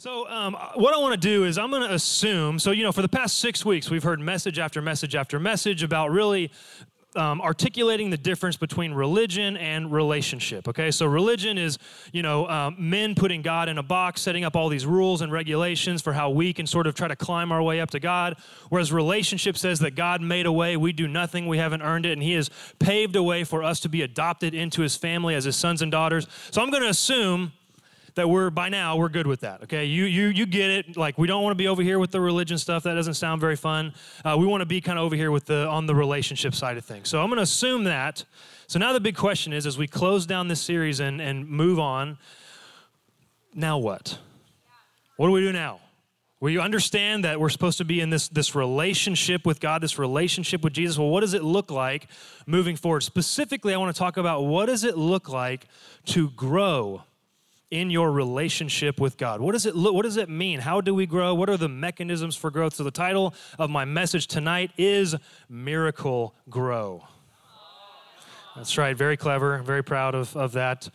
So, um, what I want to do is, I'm going to assume. So, you know, for the past six weeks, we've heard message after message after message about really um, articulating the difference between religion and relationship. Okay, so religion is, you know, um, men putting God in a box, setting up all these rules and regulations for how we can sort of try to climb our way up to God. Whereas relationship says that God made a way, we do nothing, we haven't earned it, and He has paved a way for us to be adopted into His family as His sons and daughters. So I'm going to assume that we're by now we're good with that okay? You you you get it. Like we don't want to be over here with the religion stuff. That doesn't sound very fun. Uh, we want to be kind of over here with the on the relationship side of things. So i'm going to assume that. So now the big question is as we close down this series and and move on now what? What do we do now? We understand that we're supposed to be in this, this relationship with God, this relationship with Jesus. Well, what does it look like moving forward? Specifically, I want to talk about what does it look like to grow in your relationship with God. What does it look, what does it mean? How do we grow? What are the mechanisms for growth? So the title of my message tonight is Miracle Grow. That's right, very clever, very proud of, of that.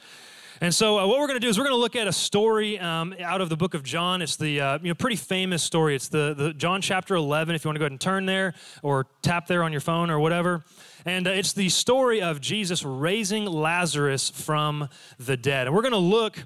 And so, uh, what we're going to do is we're going to look at a story um, out of the book of John. It's the uh, you know pretty famous story. It's the, the John chapter 11. If you want to go ahead and turn there or tap there on your phone or whatever. And uh, it's the story of Jesus raising Lazarus from the dead. And we're going to look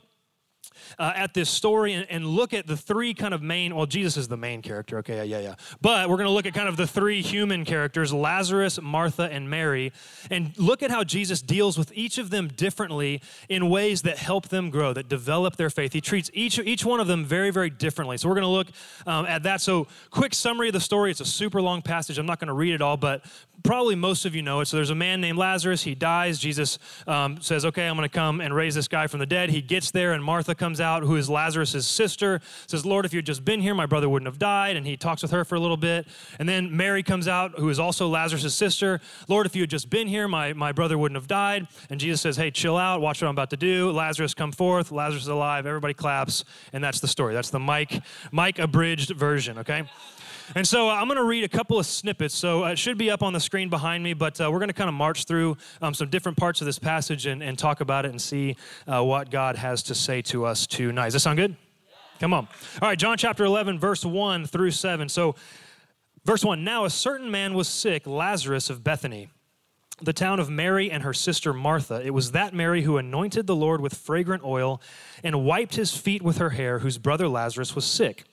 uh, at this story and, and, look at the three kind of main, well, Jesus is the main character, okay, yeah, yeah. Yeah. But we're going to look at kind of the three human characters Lazarus, Martha, and Mary, and look at how Jesus deals with each of them differently in ways that help them grow, that develop their faith. He treats each, each one of them very, very differently. So we're going to look um, at that. So, quick summary of the story. It's a super long passage. I'm not going to read it all, but probably most of you know it. So there's a man named Lazarus. He dies. Jesus um, says, Okay, I'm going to come and raise this guy from the dead. He gets there, and Martha comes out, who is Lazarus' sister, says, Lord, if you had just been here, my brother wouldn't have died. And he talks with her for a little bit. And then Mary comes out, who is also Lazarus' sister. Lord, if you had just been here, my, my brother wouldn't have died. And Jesus says, Hey, chill out. Watch what I'm about to do. Lazarus, come forth. Lazarus is alive. Everybody claps. And that's the story. That's the Mike, Mike abridged version, okay? And so uh, I'm going to read a couple of snippets. So uh, it should be up on the screen behind me, but uh, we're going to kind of march through um, some different parts of this passage and, and talk about it and see uh, what God has to say to us tonight. Does that sound good? Come on. All right, John chapter 11, verse 1 through 7. So, verse 1 Now a certain man was sick, Lazarus of Bethany the town of Mary and her sister Martha. It was that Mary who anointed the Lord with fragrant oil and wiped his feet with her hair, whose brother Lazarus was sick.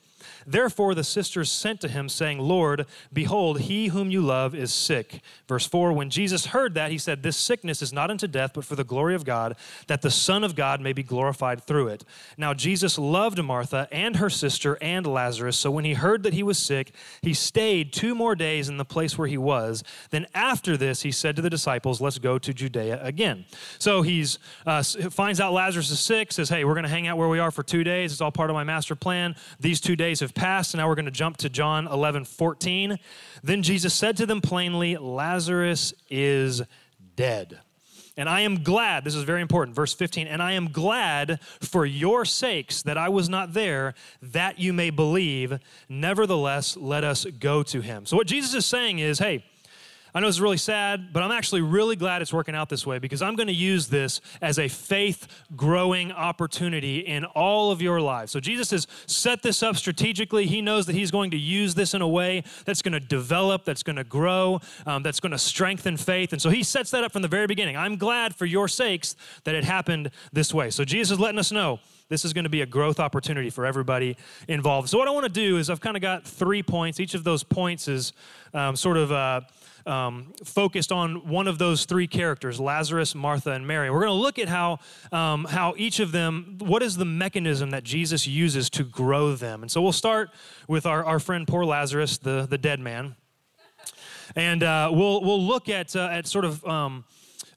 Therefore, the sisters sent to him, saying, Lord, behold, he whom you love is sick. Verse 4 When Jesus heard that, he said, This sickness is not unto death, but for the glory of God, that the Son of God may be glorified through it. Now, Jesus loved Martha and her sister and Lazarus. So when he heard that he was sick, he stayed two more days in the place where he was. Then after this, he said to the disciples, Let's go to Judea again. So he's uh, finds out Lazarus is sick, says, Hey, we're going to hang out where we are for two days. It's all part of my master plan. These two days have passed, and now we're going to jump to John 11 14. Then Jesus said to them plainly, Lazarus is dead. And I am glad, this is very important, verse 15, and I am glad for your sakes that I was not there, that you may believe. Nevertheless, let us go to him. So, what Jesus is saying is, hey, I know it's really sad, but I'm actually really glad it's working out this way because I'm going to use this as a faith growing opportunity in all of your lives. So Jesus has set this up strategically. He knows that He's going to use this in a way that's going to develop, that's going to grow, um, that's going to strengthen faith. And so He sets that up from the very beginning. I'm glad for your sakes that it happened this way. So Jesus is letting us know this is going to be a growth opportunity for everybody involved. So, what I want to do is I've kind of got three points. Each of those points is um, sort of. Uh, um, focused on one of those three characters Lazarus, Martha, and Mary. We're going to look at how, um, how each of them, what is the mechanism that Jesus uses to grow them. And so we'll start with our, our friend, poor Lazarus, the, the dead man. And uh, we'll, we'll look at, uh, at sort of um,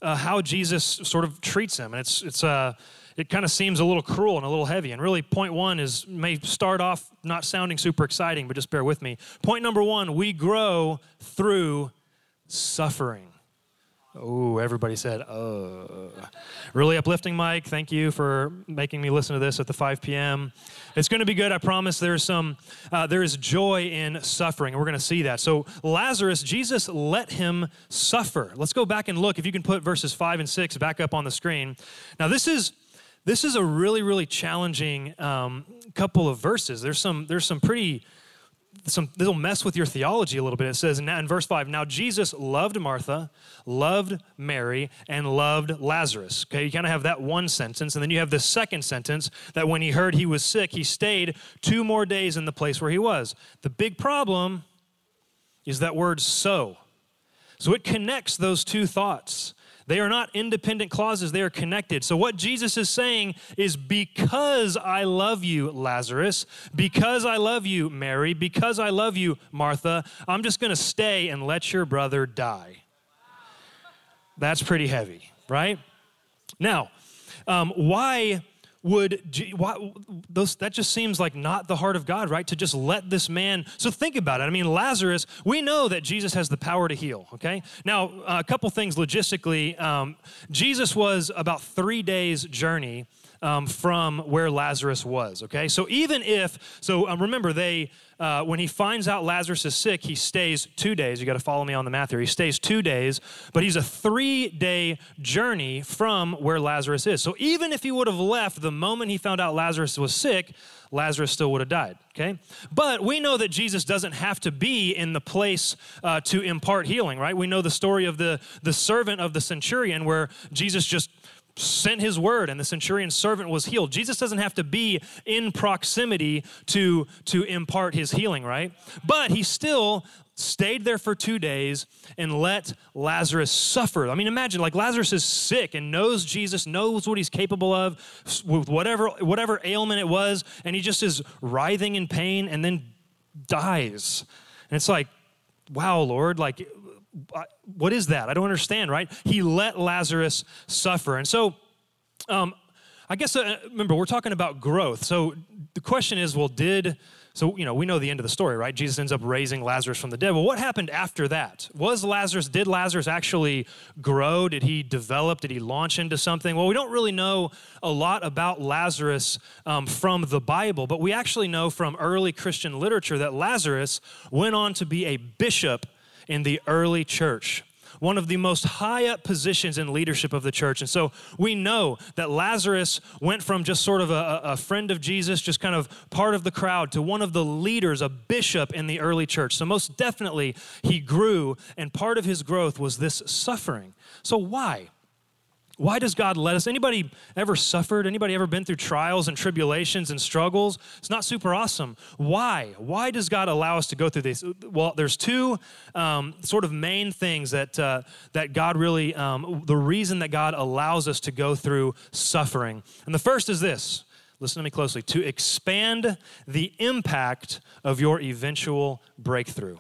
uh, how Jesus sort of treats him. And it's, it's, uh, it kind of seems a little cruel and a little heavy. And really, point one is may start off not sounding super exciting, but just bear with me. Point number one we grow through suffering. Oh, everybody said, uh. Really uplifting, Mike. Thank you for making me listen to this at the 5 p.m. It's going to be good. I promise there's some, uh, there is joy in suffering, and we're going to see that. So, Lazarus, Jesus let him suffer. Let's go back and look. If you can put verses 5 and 6 back up on the screen. Now, this is this is a really, really challenging um, couple of verses. There's some, there's some pretty, some, this will mess with your theology a little bit. It says in, in verse 5 Now Jesus loved Martha, loved Mary, and loved Lazarus. Okay, you kind of have that one sentence. And then you have the second sentence that when he heard he was sick, he stayed two more days in the place where he was. The big problem is that word so. So it connects those two thoughts. They are not independent clauses, they are connected. So, what Jesus is saying is because I love you, Lazarus, because I love you, Mary, because I love you, Martha, I'm just going to stay and let your brother die. That's pretty heavy, right? Now, um, why would why, those that just seems like not the heart of God, right? To just let this man. So think about it. I mean, Lazarus. We know that Jesus has the power to heal. Okay. Now, a couple things logistically. Um, Jesus was about three days journey um, from where Lazarus was. Okay. So even if so, um, remember they uh, when he finds out Lazarus is sick, he stays two days. You got to follow me on the math here. He stays two days, but he's a three day journey from where Lazarus is. So even if he would have left the moment he found out Lazarus was sick, Lazarus still would have died, okay? But we know that Jesus doesn't have to be in the place uh, to impart healing, right? We know the story of the, the servant of the centurion where Jesus just sent his word and the centurion's servant was healed. Jesus doesn't have to be in proximity to, to impart his healing, right? But he still stayed there for two days and let Lazarus suffer. I mean, imagine like Lazarus is sick and knows Jesus, knows what he's capable of with whatever, whatever ailment it was, and he just is writhing in pain and then dies. And it's like, wow, Lord, like what is that? I don't understand, right? He let Lazarus suffer. And so, um, I guess, uh, remember, we're talking about growth. So the question is, well, did, so, you know, we know the end of the story, right? Jesus ends up raising Lazarus from the dead. Well, what happened after that? Was Lazarus, did Lazarus actually grow? Did he develop? Did he launch into something? Well, we don't really know a lot about Lazarus um, from the Bible, but we actually know from early Christian literature that Lazarus went on to be a bishop in the early church one of the most high up positions in leadership of the church. And so we know that Lazarus went from just sort of a, a, friend of Jesus, just kind of part of the crowd, to one of the leaders, a bishop in the early church. So most definitely he grew, and part of his growth was this suffering. So why? Why does God let us? Anybody ever suffered? Anybody ever been through trials and tribulations and struggles? It's not super awesome. Why? Why does God allow us to go through this? Well, there's two um, sort of main things that uh, that God really, um, the reason that God allows us to go through suffering. And the first is this. Listen to me closely. To expand the impact of your eventual breakthrough.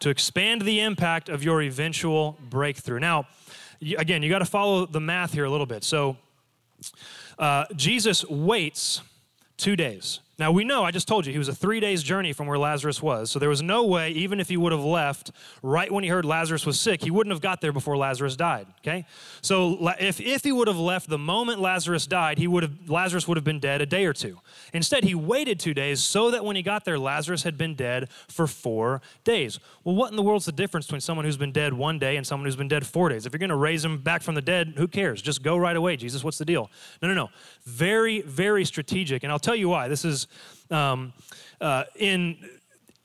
To expand the impact of your eventual breakthrough. Now again, you got to follow the math here a little bit. So uh, Jesus waits two days. Now we know, I just told you, he was a three days journey from where Lazarus was. So there was no way, even if he would have left right when he heard Lazarus was sick, he wouldn't have got there before Lazarus died. Okay? So if, if he would have left the moment Lazarus died, he would have Lazarus would have been dead a day or two. Instead, he waited two days so that when he got there, Lazarus had been dead for four days. Well, what in the world's the difference between someone who's been dead one day and someone who's been dead four days? If you're gonna raise him back from the dead, who cares? Just go right away, Jesus. What's the deal? No, no, no. Very, very strategic. And I'll tell you why. This is um, uh, in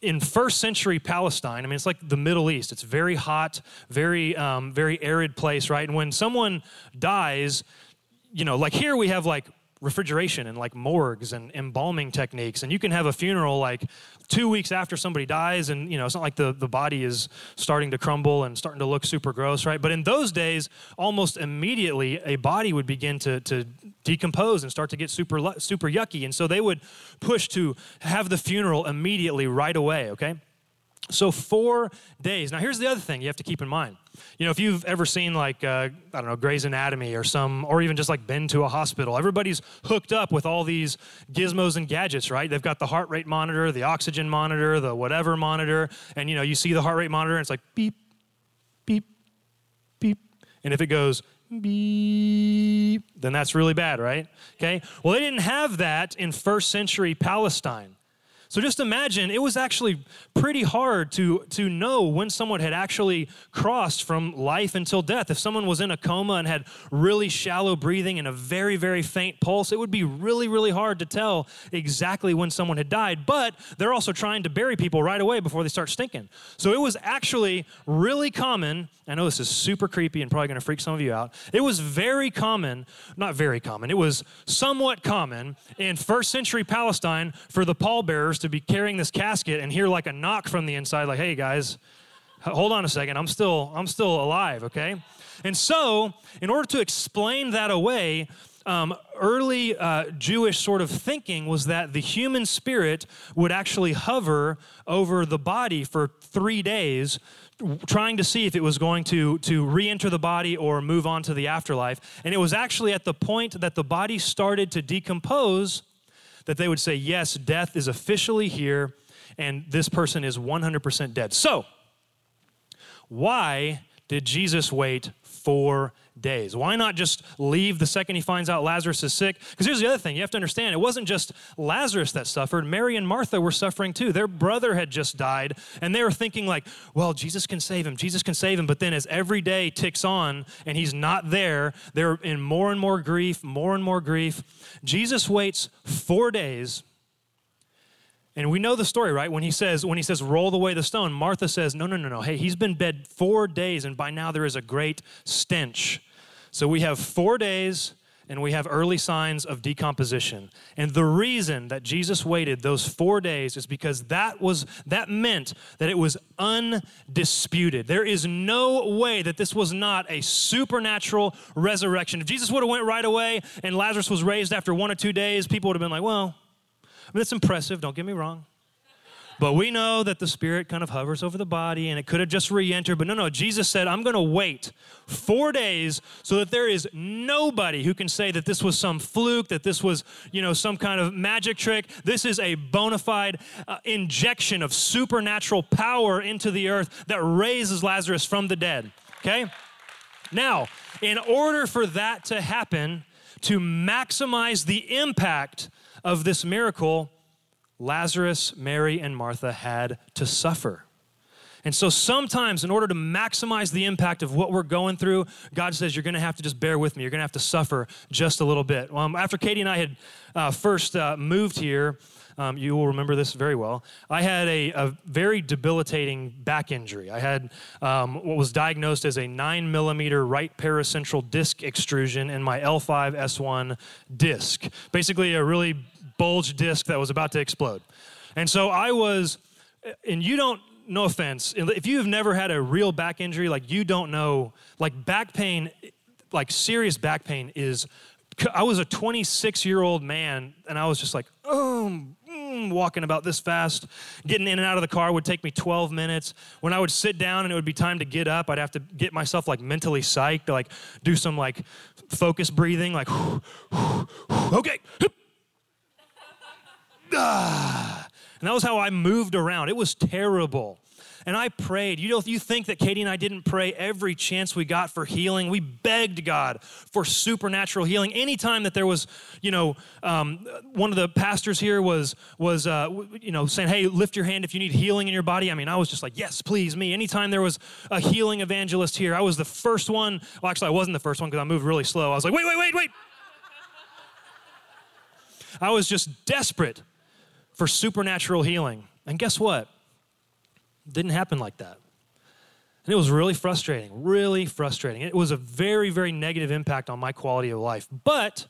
in first century Palestine, I mean, it's like the Middle East. It's very hot, very, um, very arid place, right? And when someone dies, you know, like here we have like refrigeration and like morgues and embalming techniques. And you can have a funeral like two weeks after somebody dies and you know it's not like the, the body is starting to crumble and starting to look super gross right? But in those days almost immediately a body would begin to, to decompose and start to get super super yucky. And so they would push to have the funeral immediately right away okay so four days now here's the other thing you have to keep in mind you know, if you've ever seen like uh, I don't know Grey's Anatomy or some, or even just like been to a hospital, everybody's hooked up with all these gizmos and gadgets, right? They've got the heart rate monitor, the oxygen monitor, the whatever monitor, and you know, you see the heart rate monitor, and it's like beep, beep, beep, and if it goes beep, then that's really bad, right? Okay. Well, they didn't have that in first century Palestine. So just imagine it was actually pretty hard to, to know when someone had actually crossed from life until death. If someone was in a coma and had really shallow breathing and a very, very faint pulse, it would be really, really hard to tell exactly when someone had died. But they're also trying to bury people right away before they start stinking. So it was actually really common. I know this is super creepy and probably going to freak some of you out. It was very common, not very common, it was somewhat common in first century Palestine for the pallbearers to be carrying this casket and hear like a knock from the inside, like, hey guys, hold on a second, I'm still, I'm still alive, okay? And so, in order to explain that away, um, early uh, Jewish sort of thinking was that the human spirit would actually hover over the body for three days, trying to see if it was going to, to re enter the body or move on to the afterlife. And it was actually at the point that the body started to decompose that they would say, yes, death is officially here and this person is 100% dead. So, why did Jesus wait four days? Why not just leave the second he finds out Lazarus is sick? Because here's the other thing you have to understand it wasn't just Lazarus that suffered, Mary and Martha were suffering too. Their brother had just died, and they were thinking, like, well, Jesus can save him, Jesus can save him. But then as every day ticks on and he's not there, they're in more and more grief, more and more grief. Jesus waits four days. And we know the story, right? When he says, when he says, roll away the stone, Martha says, no, no, no, no. Hey, he's been dead four days, and by now there is a great stench. So we have four days and we have early signs of decomposition. And the reason that Jesus waited those 4 days is because that was that meant that it was undisputed. There is no way that this was not a supernatural resurrection. If Jesus would have went right away and Lazarus was raised after 1 or 2 days, people would have been like, "Well, I mean, that's impressive, don't get me wrong. But we know that the Spirit kind of hovers over the body and it could have just re entered. But no, no, Jesus said, I'm going to wait four days so that there is nobody who can say that this was some fluke, that this was, you know, some kind of magic trick. This is a bona fide uh, injection of supernatural power into the earth that raises Lazarus from the dead. Okay? Now, in order for that to happen, to maximize the impact of this miracle, Lazarus, Mary, and Martha had to suffer. And so sometimes, in order to maximize the impact of what we're going through, God says, You're going to have to just bear with me. You're going to have to suffer just a little bit. Um, after Katie and I had uh, first uh, moved here, um, you will remember this very well. I had a, a very debilitating back injury. I had um, what was diagnosed as a 9 millimeter right paracentral disc extrusion in my L5S1 disc. Basically, a really bulge disc that was about to explode. And so I was, and you don't, no offense, if you have never had a real back injury, like you don't know, like back pain, like serious back pain is, I was a 26 year old man and I was just like, oh, mm, walking about this fast. Getting in and out of the car would take me 12 minutes. When I would sit down and it would be time to get up, I'd have to get myself like mentally psyched like do some like focus breathing, like, okay, ah. And that was how I moved around. It was terrible. And I prayed. You know, if you think that Katie and I didn't pray every chance we got for healing. We begged God for supernatural healing. Anytime that there was, you know, um, one of the pastors here was was uh, you know saying, "Hey, lift your hand if you need healing in your body." I mean, I was just like, "Yes, please, me." Anytime there was a healing evangelist here, I was the first one. Well, actually, I wasn't the first one because I moved really slow. I was like, "Wait, wait, wait, wait." I was just desperate for supernatural healing. And guess what? It didn't happen like that. And it was really frustrating, really frustrating. It was a very, very negative impact on my quality of life. But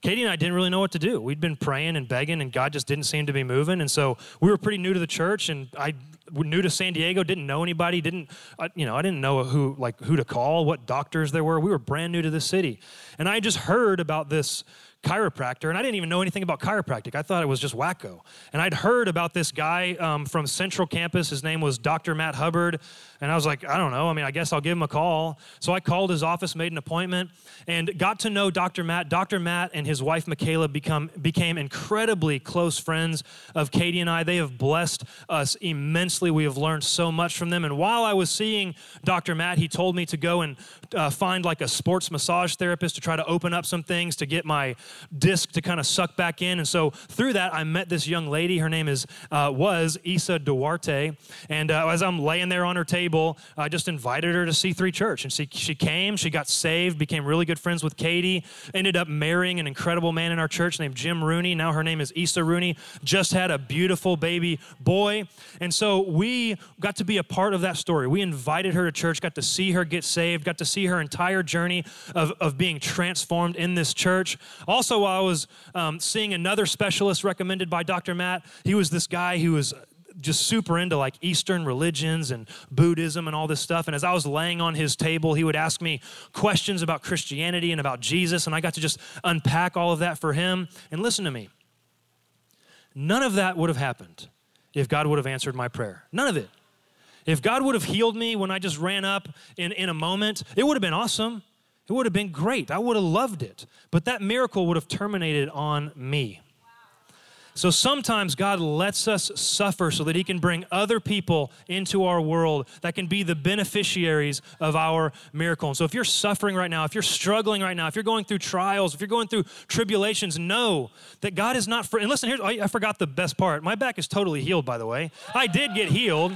Katie and I didn't really know what to do. We'd been praying and begging, and God just didn't seem to be moving. And so we were pretty new to the church, and I new to San Diego, didn't know anybody, didn't you know, I didn't know who like who to call, what doctors there were. We were brand new to the city, and I just heard about this chiropractor, and I didn't even know anything about chiropractic. I thought it was just wacko. And I'd heard about this guy um, from Central Campus. His name was Dr. Matt Hubbard. And I was like, I don't know. I mean, I guess I'll give him a call. So I called his office, made an appointment, and got to know Dr. Matt. Dr. Matt and his wife, Michaela, become, became incredibly close friends of Katie and I. They have blessed us immensely. We have learned so much from them. And while I was seeing Dr. Matt, he told me to go and uh, find like a sports massage therapist to try to open up some things to get my disc to kind of suck back in. And so through that, I met this young lady. Her name is uh, was Isa Duarte. And uh, as I'm laying there on her table, I just invited her to C3 Church. And she, she came, she got saved, became really good friends with Katie, ended up marrying an incredible man in our church named Jim Rooney. Now her name is Isa Rooney. Just had a beautiful baby boy. And so we got to be a part of that story. We invited her to church, got to see her get saved, got to see her entire journey of, of being transformed in this church. Also, while I was um, seeing another specialist recommended by Dr. Matt, he was this guy who was just super into like Eastern religions and Buddhism and all this stuff. And as I was laying on his table, he would ask me questions about Christianity and about Jesus. And I got to just unpack all of that for him. And listen to me none of that would have happened if God would have answered my prayer. None of it. If God would have healed me when I just ran up in, in a moment, it would have been awesome. It would have been great. I would have loved it. But that miracle would have terminated on me. So sometimes God lets us suffer so that He can bring other people into our world that can be the beneficiaries of our miracle. And so if you're suffering right now, if you're struggling right now, if you're going through trials, if you're going through tribulations, know that God is not for. And listen, here, I forgot the best part. My back is totally healed, by the way. I did get healed.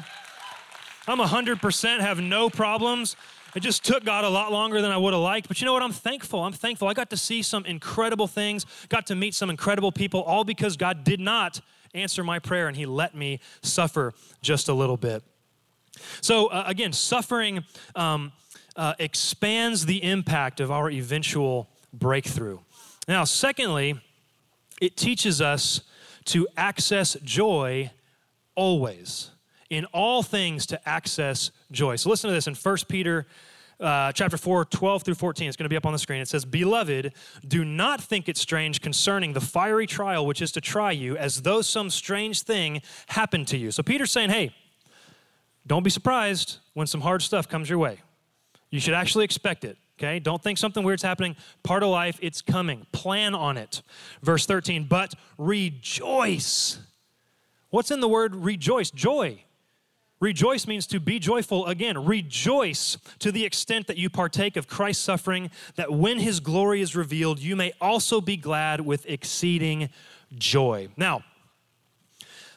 I'm 100%, have no problems. It just took God a lot longer than I would have liked. But you know what? I'm thankful. I'm thankful. I got to see some incredible things, got to meet some incredible people, all because God did not answer my prayer and He let me suffer just a little bit. So, uh, again, suffering um, uh, expands the impact of our eventual breakthrough. Now, secondly, it teaches us to access joy always in all things to access joy. So listen to this in 1 Peter uh, chapter 4, 12 through 14. It's going to be up on the screen. It says, Beloved, do not think it strange concerning the fiery trial which is to try you, as though some strange thing happened to you. So Peter's saying, Hey, don't be surprised when some hard stuff comes your way. You should actually expect it. Okay, don't think something weird's happening. Part of life, it's coming. Plan on it. Verse 13, but rejoice. What's in the word rejoice? Joy. Rejoice means to be joyful. Again, rejoice to the extent that you partake of Christ's suffering, that when his glory is revealed, you may also be glad with exceeding joy. Now,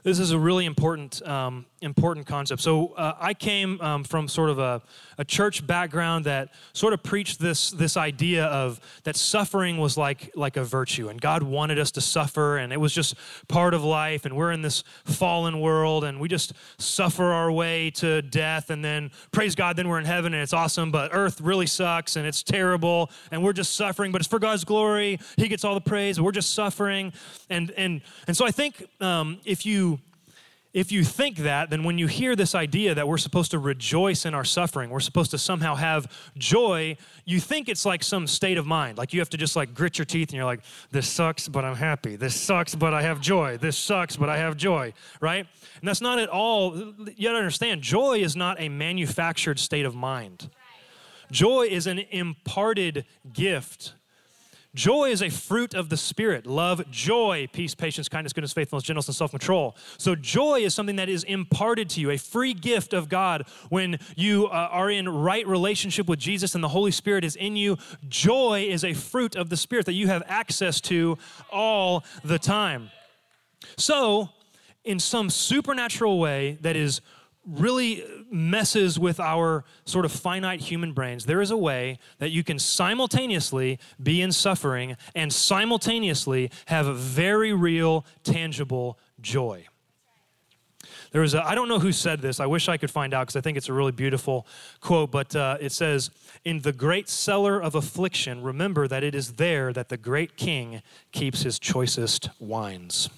this is a really important um, important concept. So uh, I came um, from sort of a, a church background that sort of preached this this idea of that suffering was like like a virtue, and God wanted us to suffer, and it was just part of life. And we're in this fallen world, and we just suffer our way to death, and then praise God, then we're in heaven, and it's awesome. But Earth really sucks, and it's terrible, and we're just suffering. But it's for God's glory; He gets all the praise. We're just suffering, and and and so I think um, if you if you think that, then when you hear this idea that we're supposed to rejoice in our suffering, we're supposed to somehow have joy, you think it's like some state of mind. Like you have to just like grit your teeth and you're like, this sucks, but I'm happy. This sucks, but I have joy. This sucks, but I have joy, right? And that's not at all, you gotta understand, joy is not a manufactured state of mind. Joy is an imparted gift Joy is a fruit of the Spirit love, joy, peace, patience, kindness, goodness, faithfulness, gentleness, and self control. So, joy is something that is imparted to you, a free gift of God when you uh, are in right relationship with Jesus and the Holy Spirit is in you. Joy is a fruit of the Spirit that you have access to all the time. So, in some supernatural way that is really messes with our sort of finite human brains. There is a way that you can simultaneously be in suffering and simultaneously have a very real, tangible joy. There was a, I don't know who said this. I wish I could find out because I think it's a really beautiful quote, but uh, it says, In the great cellar of affliction, remember that it is there that the great king keeps his choicest wines.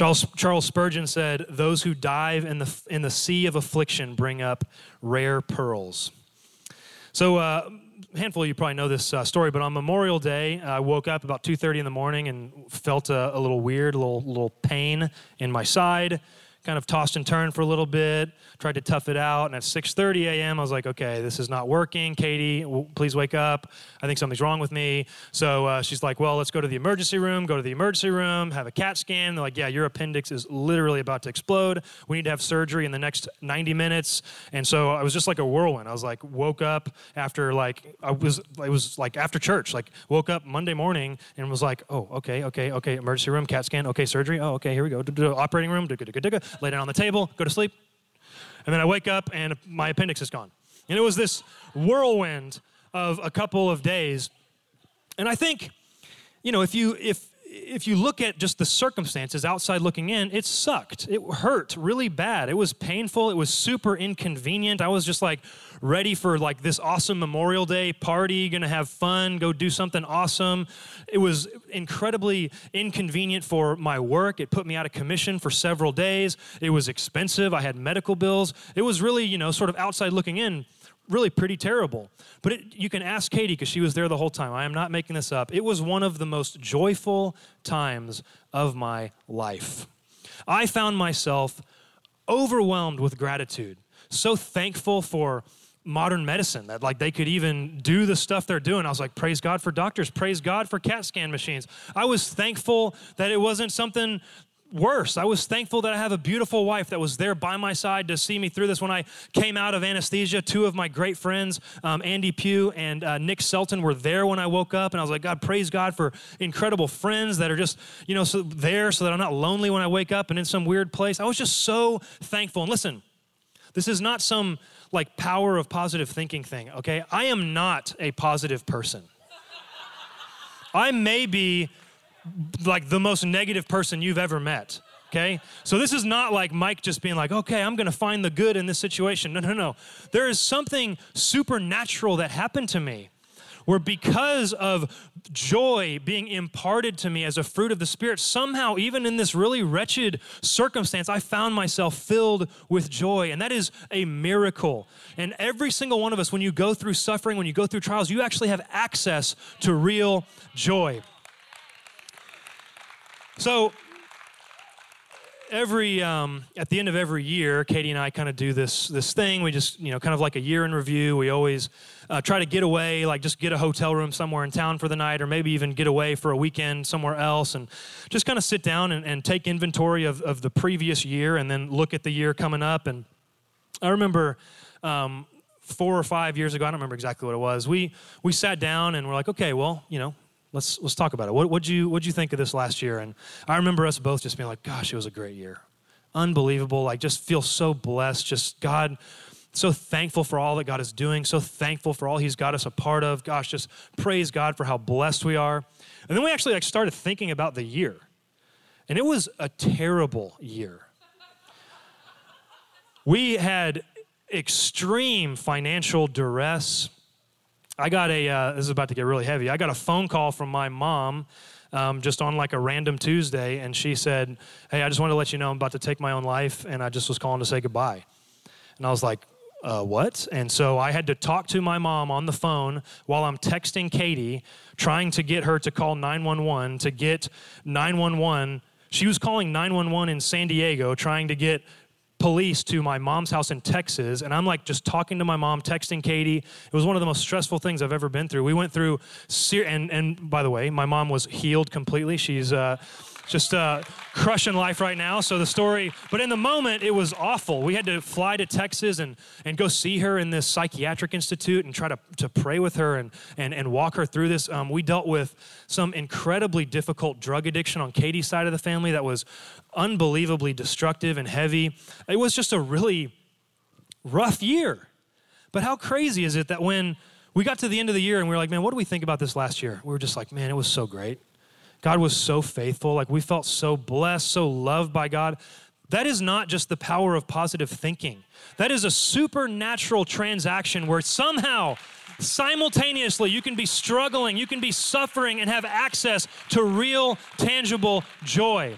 Charles, Charles Spurgeon said, Those who dive in the, in the sea of affliction bring up rare pearls. So, uh, handful of you probably know this uh, story, but on Memorial Day, I woke up about 2.30 in the morning and felt a, a little weird, a little, little pain in my side. Kind of tossed and turned for a little bit, tried to tough it out. And at 6:30 a.m., I was like, okay, this is not working. Katie, please wake up. I think something's wrong with me. So uh, she's like, well, let's go to the emergency room. Go to the emergency room, have a CAT scan. They're like, yeah, your appendix is literally about to explode. We need to have surgery in the next 90 minutes. And so I was just like a whirlwind. I was like, woke up after like I was it was like after church. Like woke up Monday morning and was like, oh, okay, okay, okay, emergency room, CAT scan, okay, surgery. Oh, okay, here we go. Operating room lay down on the table, go to sleep. And then I wake up and my appendix is gone. And it was this whirlwind of a couple of days. And I think, you know, if you if if you look at just the circumstances outside looking in, it sucked. It hurt really bad. It was painful. It was super inconvenient. I was just like ready for like this awesome Memorial Day party, gonna have fun, go do something awesome. It was incredibly inconvenient for my work. It put me out of commission for several days. It was expensive. I had medical bills. It was really, you know, sort of outside looking in really pretty terrible. But it, you can ask Katie because she was there the whole time. I am not making this up. It was one of the most joyful times of my life. I found myself overwhelmed with gratitude, so thankful for modern medicine that like they could even do the stuff they're doing. I was like, praise God for doctors, praise God for CAT scan machines. I was thankful that it wasn't something worse. I was thankful that I have a beautiful wife that was there by my side to see me through this. When I came out of anesthesia, two of my great friends, um, Andy Pugh and uh, Nick Selton, were there when I woke up. And I was like, God, praise God for incredible friends that are just, you know, so there so that I'm not lonely when I wake up and in some weird place. I was just so thankful. And listen, this is not some like power of positive thinking thing, okay? I am not a positive person. I may be like the most negative person you've ever met. Okay? So this is not like Mike just being like, okay, I'm gonna find the good in this situation. No, no, no. There is something supernatural that happened to me where because of joy being imparted to me as a fruit of the Spirit, somehow, even in this really wretched circumstance, I found myself filled with joy. And that is a miracle. And every single one of us, when you go through suffering, when you go through trials, you actually have access to real joy. So every um, at the end of every year, Katie and I kind of do this this thing. We just you know kind of like a year in review. We always uh, try to get away, like just get a hotel room somewhere in town for the night, or maybe even get away for a weekend somewhere else, and just kind of sit down and, and take inventory of, of the previous year, and then look at the year coming up. And I remember. Um, four or five years ago, I don't remember exactly what it was. We we sat down and we're like, okay, well, you know, let's let's talk about it. What would you what'd you think of this last year? And I remember us both just being like, gosh, it was a great year. Unbelievable. Like just feel so blessed. Just God so thankful for all that God is doing, so thankful for all He's got us a part of. Gosh, just praise God for how blessed we are. And then we actually like started thinking about the year. And it was a terrible year. We had extreme financial duress I got a, uh, this is about to get really heavy. I got a phone call from my mom um, just on like a random Tuesday, and she said, Hey, I just wanted to let you know I'm about to take my own life, and I just was calling to say goodbye. And I was like, uh, what? And so I had to talk to my mom on the phone while I'm texting Katie, trying to get her to call 911 to get 911. She was calling 911 in San Diego, trying to get police to my mom's house in Texas, and I'm like just talking to my mom, texting Katie. It was one of the most stressful things I've ever been through. We went through, and and by the way, my mom was healed completely. She's uh, just uh, crushing life right now. So the story, but in the moment, it was awful. We had to fly to Texas and, and go see her in this psychiatric institute and try to, to pray with her and, and, and walk her through this. Um, we dealt with some incredibly difficult drug addiction on Katie's side of the family that was unbelievably destructive and heavy. It was just a really rough year. But how crazy is it that when we got to the end of the year and we were like, man, what do we think about this last year? We were just like, man, it was so great. God was so faithful. Like we felt so blessed, so loved by God. That is not just the power of positive thinking. That is a supernatural transaction where somehow, simultaneously, you can be struggling, you can be suffering, and have access to real, tangible joy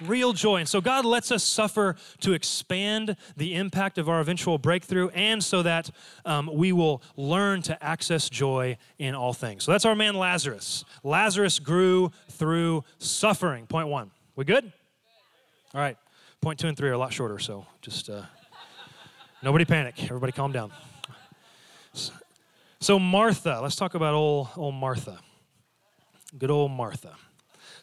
real joy. And so God lets us suffer to expand the impact of our eventual breakthrough and so that um, we will learn to access joy in all things. So that's our man Lazarus. Lazarus grew through suffering. Point one. We good? All right. Point two and three are a lot shorter, so just uh, nobody panic. Everybody calm down. So, Martha, let's talk about old, old Martha. Good old Martha.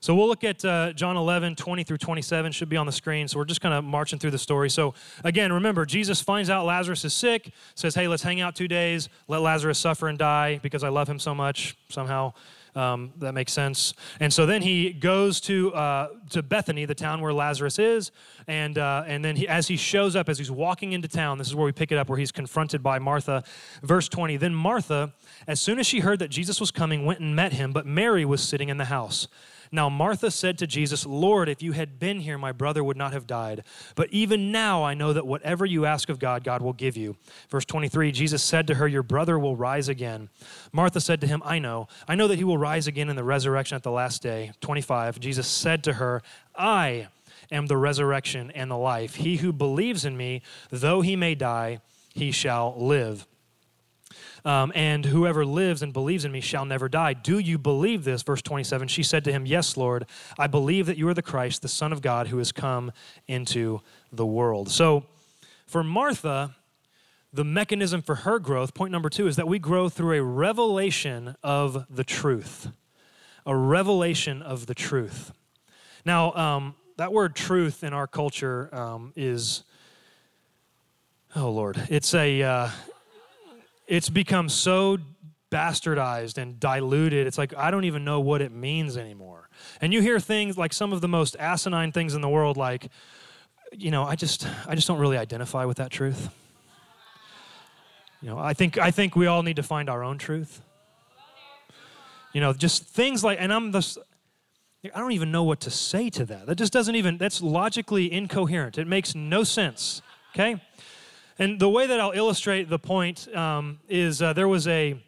So we'll look at uh, John 11, 20 through 27, should be on the screen. So we're just kind of marching through the story. So again, remember, Jesus finds out Lazarus is sick, says, hey, let's hang out two days, let Lazarus suffer and die because I love him so much somehow. Um, that makes sense. And so then he goes to uh, to Bethany, the town where Lazarus is, and uh, and then he, as he shows up, as he's walking into town, this is where we pick it up, where he's confronted by Martha. Verse 20. Then Martha, as soon as she heard that Jesus was coming, went and met him, but Mary was sitting in the house. Now Martha said to Jesus, Lord, if you had been here, my brother would not have died. But even now I know that whatever you ask of God, God will give you. Verse 23 Jesus said to her, Your brother will rise again. Martha said to him, I know. I know that he will rise again in the resurrection at the last day. 25 Jesus said to her, I am the resurrection and the life. He who believes in me, though he may die, he shall live. Um, and whoever lives and believes in me shall never die. Do you believe this? Verse 27 She said to him, Yes, Lord, I believe that you are the Christ, the Son of God, who has come into the world. So for Martha, the mechanism for her growth, point number two, is that we grow through a revelation of the truth. A revelation of the truth. Now, um, that word truth in our culture um, is, oh Lord, it's a, uh, it's become so bastardized and diluted. It's like I don't even know what it means anymore. And you hear things like some of the most asinine things in the world like you know, I just I just don't really identify with that truth. You know, I think I think we all need to find our own truth. You know, just things like and I'm the I don't even know what to say to that. That just doesn't even that's logically incoherent. It makes no sense. Okay? And the way that I'll illustrate the point um, is uh, there was a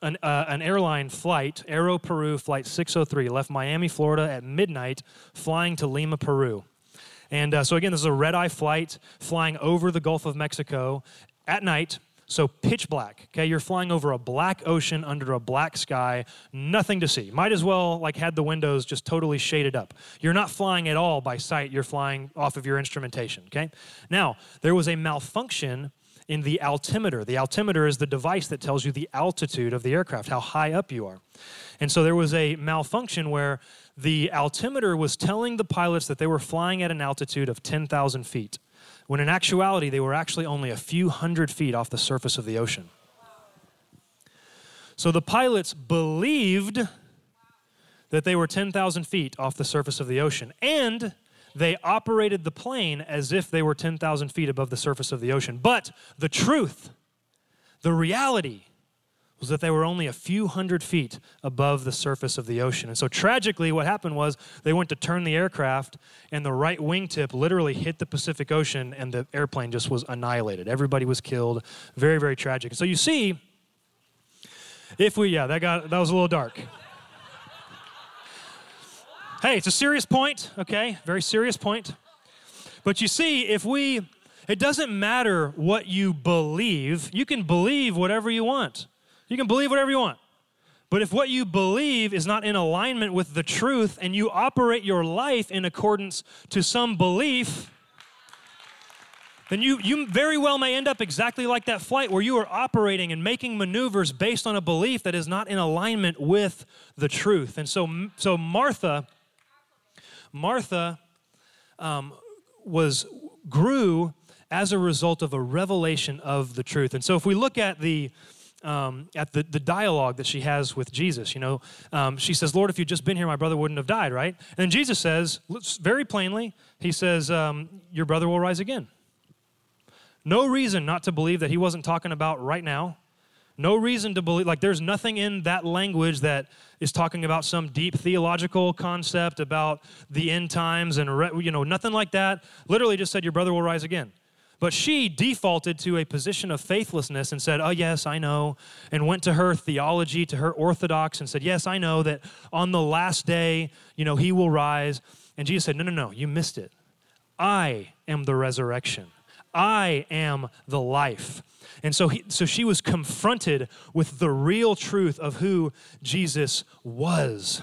an, uh, an, airline flight, Aero Peru Flight 603, left Miami, Florida at midnight, flying to Lima, Peru. And uh, so, again, this is a red eye flight flying over the Gulf of Mexico at night. So pitch black. Okay, you're flying over a black ocean under a black sky, nothing to see. Might as well like had the windows just totally shaded up. You're not flying at all by sight. You're flying off of your instrumentation. Okay. Now there was a malfunction in the altimeter. The altimeter is the device that tells you the altitude of the aircraft, how high up you are. And so there was a malfunction where the altimeter was telling the pilots that they were flying at an altitude of 10,000 feet when in actuality they were actually only a few hundred feet off the surface of the ocean. So the pilots believed that they were 10,000 feet off the surface of the ocean, and they operated the plane as if they were 10,000 feet above the surface of the ocean. But the truth, the reality, was that they were only a few hundred feet above the surface of the ocean. And so tragically, what happened was they went to turn the aircraft, and the right wingtip literally hit the Pacific Ocean, and the airplane just was annihilated. Everybody was killed. Very, very tragic. So you see, if we, yeah, that got that was a little dark. hey, it's a serious point, okay? Very serious point. But you see, if we, it doesn't matter what you believe, you can believe whatever you want. You can believe whatever you want. But if what you believe is not in alignment with the truth and you operate your life in accordance to some belief, then you, you very well may end up exactly like that flight where you are operating and making maneuvers based on a belief that is not in alignment with the truth. And so, so Martha, Martha um, was grew as a result of a revelation of the truth. And so if we look at the um, at the, the dialogue that she has with Jesus. You know, um, she says, Lord, if you'd just been here, my brother wouldn't have died, right? And then Jesus says, very plainly, he says, um, Your brother will rise again. No reason not to believe that he wasn't talking about right now. No reason to believe, like, there's nothing in that language that is talking about some deep theological concept about the end times and, you know, nothing like that. Literally just said, Your brother will rise again. But she defaulted to a position of faithlessness and said, Oh, yes, I know, and went to her theology, to her orthodox, and said, Yes, I know that on the last day, you know, he will rise. And Jesus said, No, no, no, you missed it. I am the resurrection, I am the life. And so, he, so she was confronted with the real truth of who Jesus was.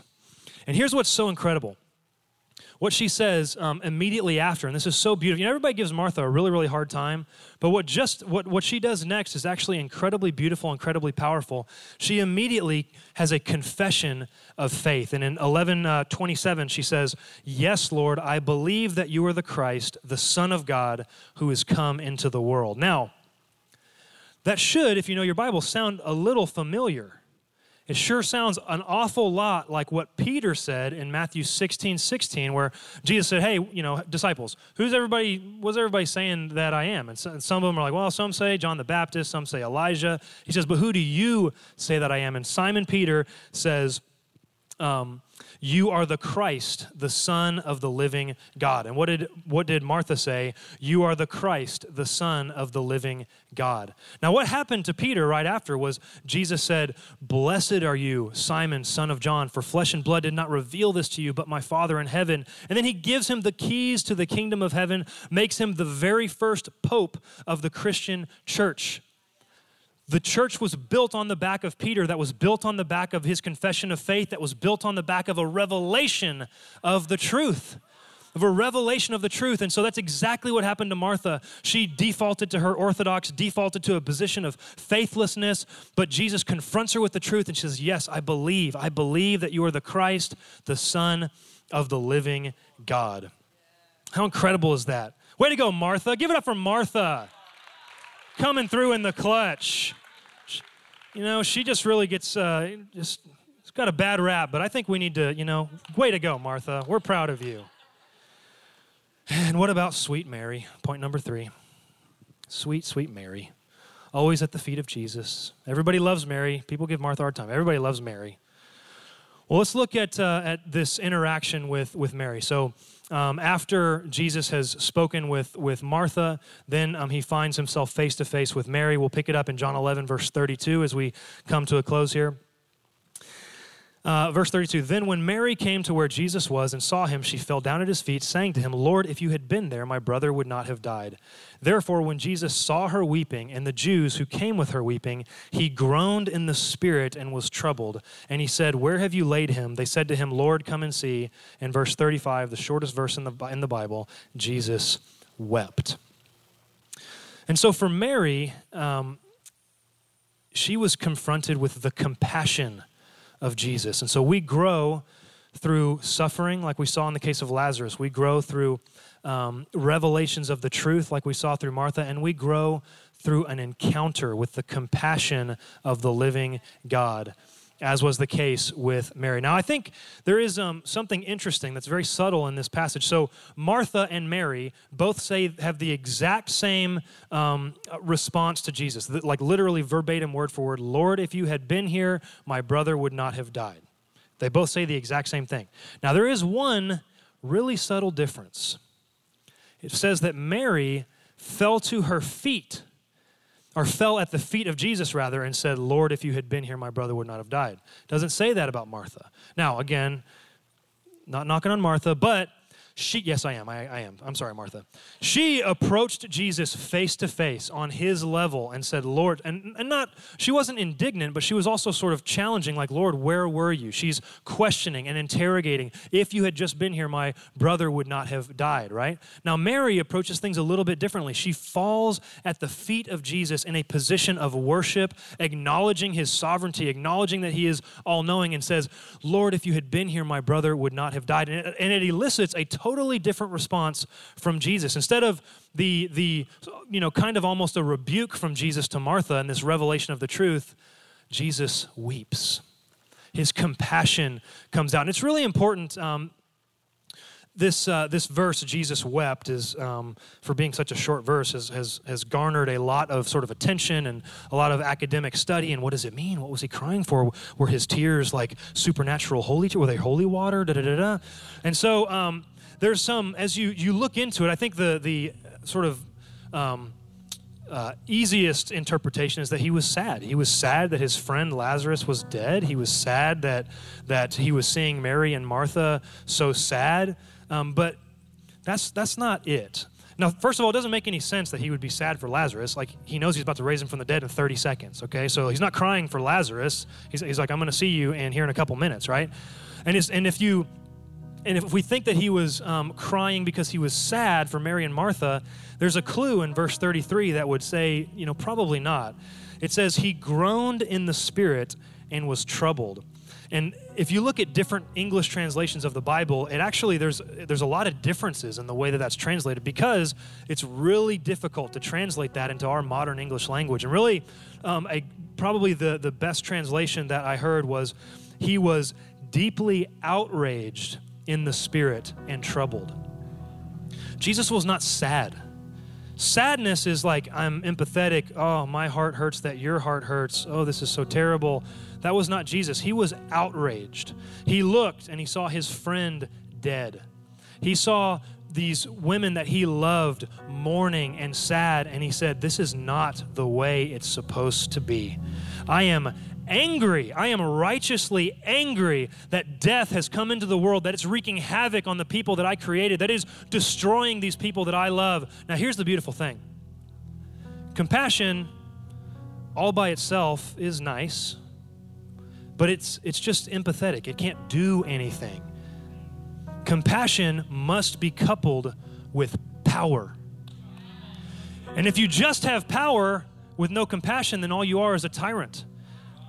And here's what's so incredible what she says um, immediately after, and this is so beautiful. You know, everybody gives Martha a really, really hard time, but what just what, what she does next is actually incredibly beautiful, incredibly powerful. She immediately has a confession of faith. And in 11 uh, 27, she says, Yes, Lord, I believe that you are the Christ, the Son of God, who has come into the world. Now, that should, if you know your Bible, sound a little familiar. It sure sounds an awful lot like what Peter said in Matthew 16, 16, where Jesus said, Hey, you know, disciples, who's everybody, what's everybody saying that I am? And, so, and some of them are like, Well, some say John the Baptist, some say Elijah. He says, But who do you say that I am? And Simon Peter says, um, you are the Christ, the Son of the living God. And what did, what did Martha say? You are the Christ, the Son of the living God. Now, what happened to Peter right after was Jesus said, Blessed are you, Simon, son of John, for flesh and blood did not reveal this to you, but my Father in heaven. And then he gives him the keys to the kingdom of heaven, makes him the very first pope of the Christian church. The church was built on the back of Peter, that was built on the back of his confession of faith, that was built on the back of a revelation of the truth, of a revelation of the truth. And so that's exactly what happened to Martha. She defaulted to her orthodox, defaulted to a position of faithlessness, but Jesus confronts her with the truth and she says, Yes, I believe. I believe that you are the Christ, the Son of the living God. How incredible is that? Way to go, Martha. Give it up for Martha coming through in the clutch. You know, she just really gets uh, just it's got a bad rap, but I think we need to, you know, way to go, Martha. We're proud of you. And what about sweet Mary? Point number three. Sweet, sweet Mary. Always at the feet of Jesus. Everybody loves Mary. People give Martha hard time. Everybody loves Mary. Well, let's look at, uh, at this interaction with, with Mary. So, um, after Jesus has spoken with, with Martha, then um, he finds himself face to face with Mary. We'll pick it up in John 11, verse 32, as we come to a close here. Uh, verse 32 Then when Mary came to where Jesus was and saw him, she fell down at his feet, saying to him, Lord, if you had been there, my brother would not have died. Therefore, when Jesus saw her weeping, and the Jews who came with her weeping, he groaned in the spirit and was troubled. And he said, Where have you laid him? They said to him, Lord, come and see. In verse 35, the shortest verse in the, in the Bible, Jesus wept. And so for Mary, um, she was confronted with the compassion of Jesus. And so we grow through suffering, like we saw in the case of Lazarus. We grow through um, revelations of the truth, like we saw through Martha, and we grow through an encounter with the compassion of the living God as was the case with Mary. Now, I think there is um, something interesting that's very subtle in this passage. So, Martha and Mary both say have the exact same um, response to Jesus, like literally verbatim, word for word Lord, if you had been here, my brother would not have died. They both say the exact same thing. Now, there is one really subtle difference. It says that Mary fell to her feet or fell at the feet of Jesus rather and said, Lord, if you had been here, my brother would not have died. Doesn't say that about Martha. Now, again, not knocking on Martha, but she, yes, I am. I, I, am. I'm sorry, Martha. She approached Jesus face to face on his level and said, Lord, and, and not, she wasn't indignant, but she was also sort of challenging, like, Lord, where were you? She's questioning and interrogating. If you had just been here, my brother would not have died, right? Now, Mary approaches things a little bit differently. She falls at the feet of Jesus in a position of worship, acknowledging his sovereignty, acknowledging that he is all knowing, and says, Lord, if you had been here, my brother would not have died. And it, and it elicits a totally different response from Jesus. Instead of the, the, you know, kind of almost a rebuke from Jesus to Martha and this revelation of the truth, Jesus weeps. His compassion comes out. And it's really important. Um, this, uh, this verse, Jesus wept, is um, for being such a short verse, has, has, has garnered a lot of sort of attention and a lot of academic study. And what does it mean? What was he crying for? Were his tears like supernatural holy? Were they holy water? Da da da da. And so um, there's some as you you look into it. I think the the sort of um, uh, easiest interpretation is that he was sad. He was sad that his friend Lazarus was dead. He was sad that that he was seeing Mary and Martha so sad. Um, but that's that's not it. Now, first of all, it doesn't make any sense that he would be sad for Lazarus. Like, he knows he's about to raise him from the dead in 30 seconds, okay? So he's not crying for Lazarus. He's, he's like, I'm going to see you and here in a couple minutes, right? And, and if you and if we think that he was um, crying because he was sad for Mary and Martha, there's a clue in verse 33 that would say, you know, probably not. It says, He groaned in the spirit and was troubled. And if you look at different English translations of the Bible, it actually there's there's a lot of differences in the way that that's translated because it's really difficult to translate that into our modern English language. And really, um, a, probably the the best translation that I heard was he was deeply outraged in the spirit and troubled. Jesus was not sad. Sadness is like, I'm empathetic. Oh, my heart hurts that your heart hurts. Oh, this is so terrible. That was not Jesus. He was outraged. He looked and he saw his friend dead. He saw these women that he loved mourning and sad, and he said, This is not the way it's supposed to be. I am angry. I am righteously angry that death has come into the world, that it's wreaking havoc on the people that I created, that is destroying these people that I love. Now, here's the beautiful thing compassion, all by itself, is nice, but it's, it's just empathetic. It can't do anything. Compassion must be coupled with power. And if you just have power with no compassion, then all you are is a tyrant.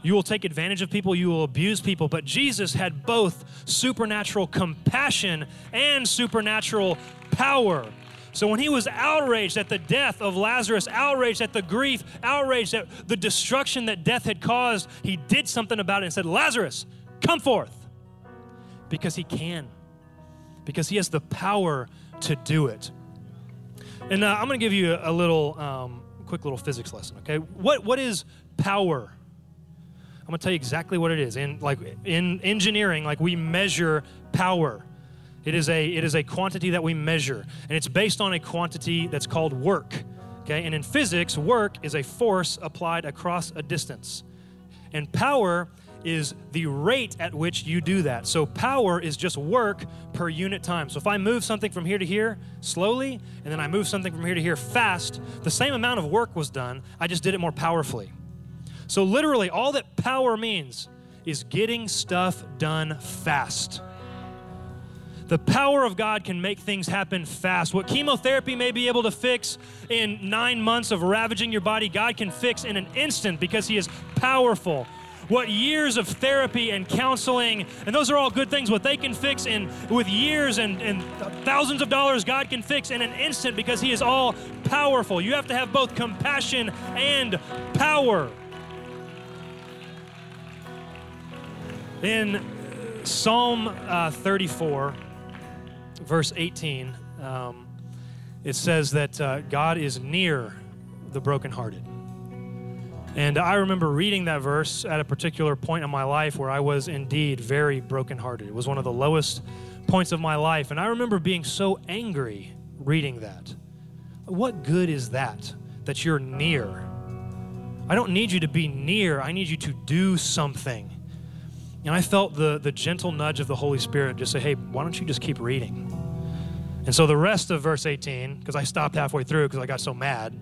You will take advantage of people, you will abuse people. But Jesus had both supernatural compassion and supernatural power. So when he was outraged at the death of Lazarus, outraged at the grief, outraged at the destruction that death had caused, he did something about it and said, Lazarus, come forth. Because he can, because he has the power to do it. And uh, I'm going to give you a, little, um, quick little physics lesson, okay? What, what is power? I'm to tell you exactly what it is. In like in engineering, like we measure power. It is a it is a quantity that we measure, and it's based on a quantity that's called work. Okay? And in physics, work is a force applied across a distance. And power is the rate at which you do that. So power is just work per unit time. So if I move something from here to here slowly, and then I move something from here to here fast, the same amount of work was done. I just did it more powerfully. So, literally, all that power means is getting stuff done fast. The power of God can make things happen fast. What chemotherapy may be able to fix in nine months of ravaging your body, God can fix in an instant because He is powerful. What years of therapy and counseling, and those are all good things, what they can fix in with years and, and thousands of dollars, God can fix in an instant because He is all powerful. You have to have both compassion and power. In Psalm uh, 34, verse 18, um, it says that uh, God is near the brokenhearted. And I remember reading that verse at a particular point in my life where I was indeed very brokenhearted. It was one of the lowest points of my life. And I remember being so angry reading that. What good is that, that you're near? I don't need you to be near, I need you to do something. And I felt the, the gentle nudge of the Holy Spirit just say, hey, why don't you just keep reading? And so the rest of verse 18, because I stopped halfway through because I got so mad,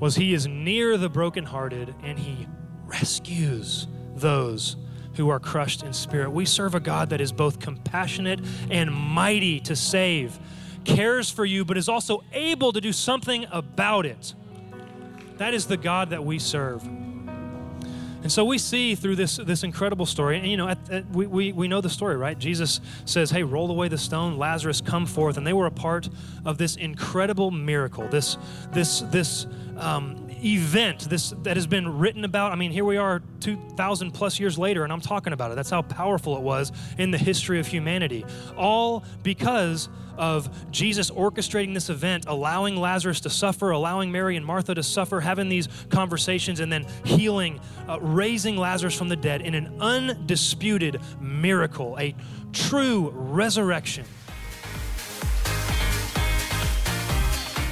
was He is near the brokenhearted and He rescues those who are crushed in spirit. We serve a God that is both compassionate and mighty to save, cares for you, but is also able to do something about it. That is the God that we serve. And so we see through this, this incredible story, and you know, at, at, we, we, we know the story, right? Jesus says, Hey, roll away the stone, Lazarus, come forth. And they were a part of this incredible miracle, this, this, this um, event this, that has been written about. I mean, here we are 2,000 plus years later, and I'm talking about it. That's how powerful it was in the history of humanity. All because of Jesus orchestrating this event, allowing Lazarus to suffer, allowing Mary and Martha to suffer, having these conversations, and then healing, uh, raising Lazarus from the dead in an undisputed miracle, a true resurrection.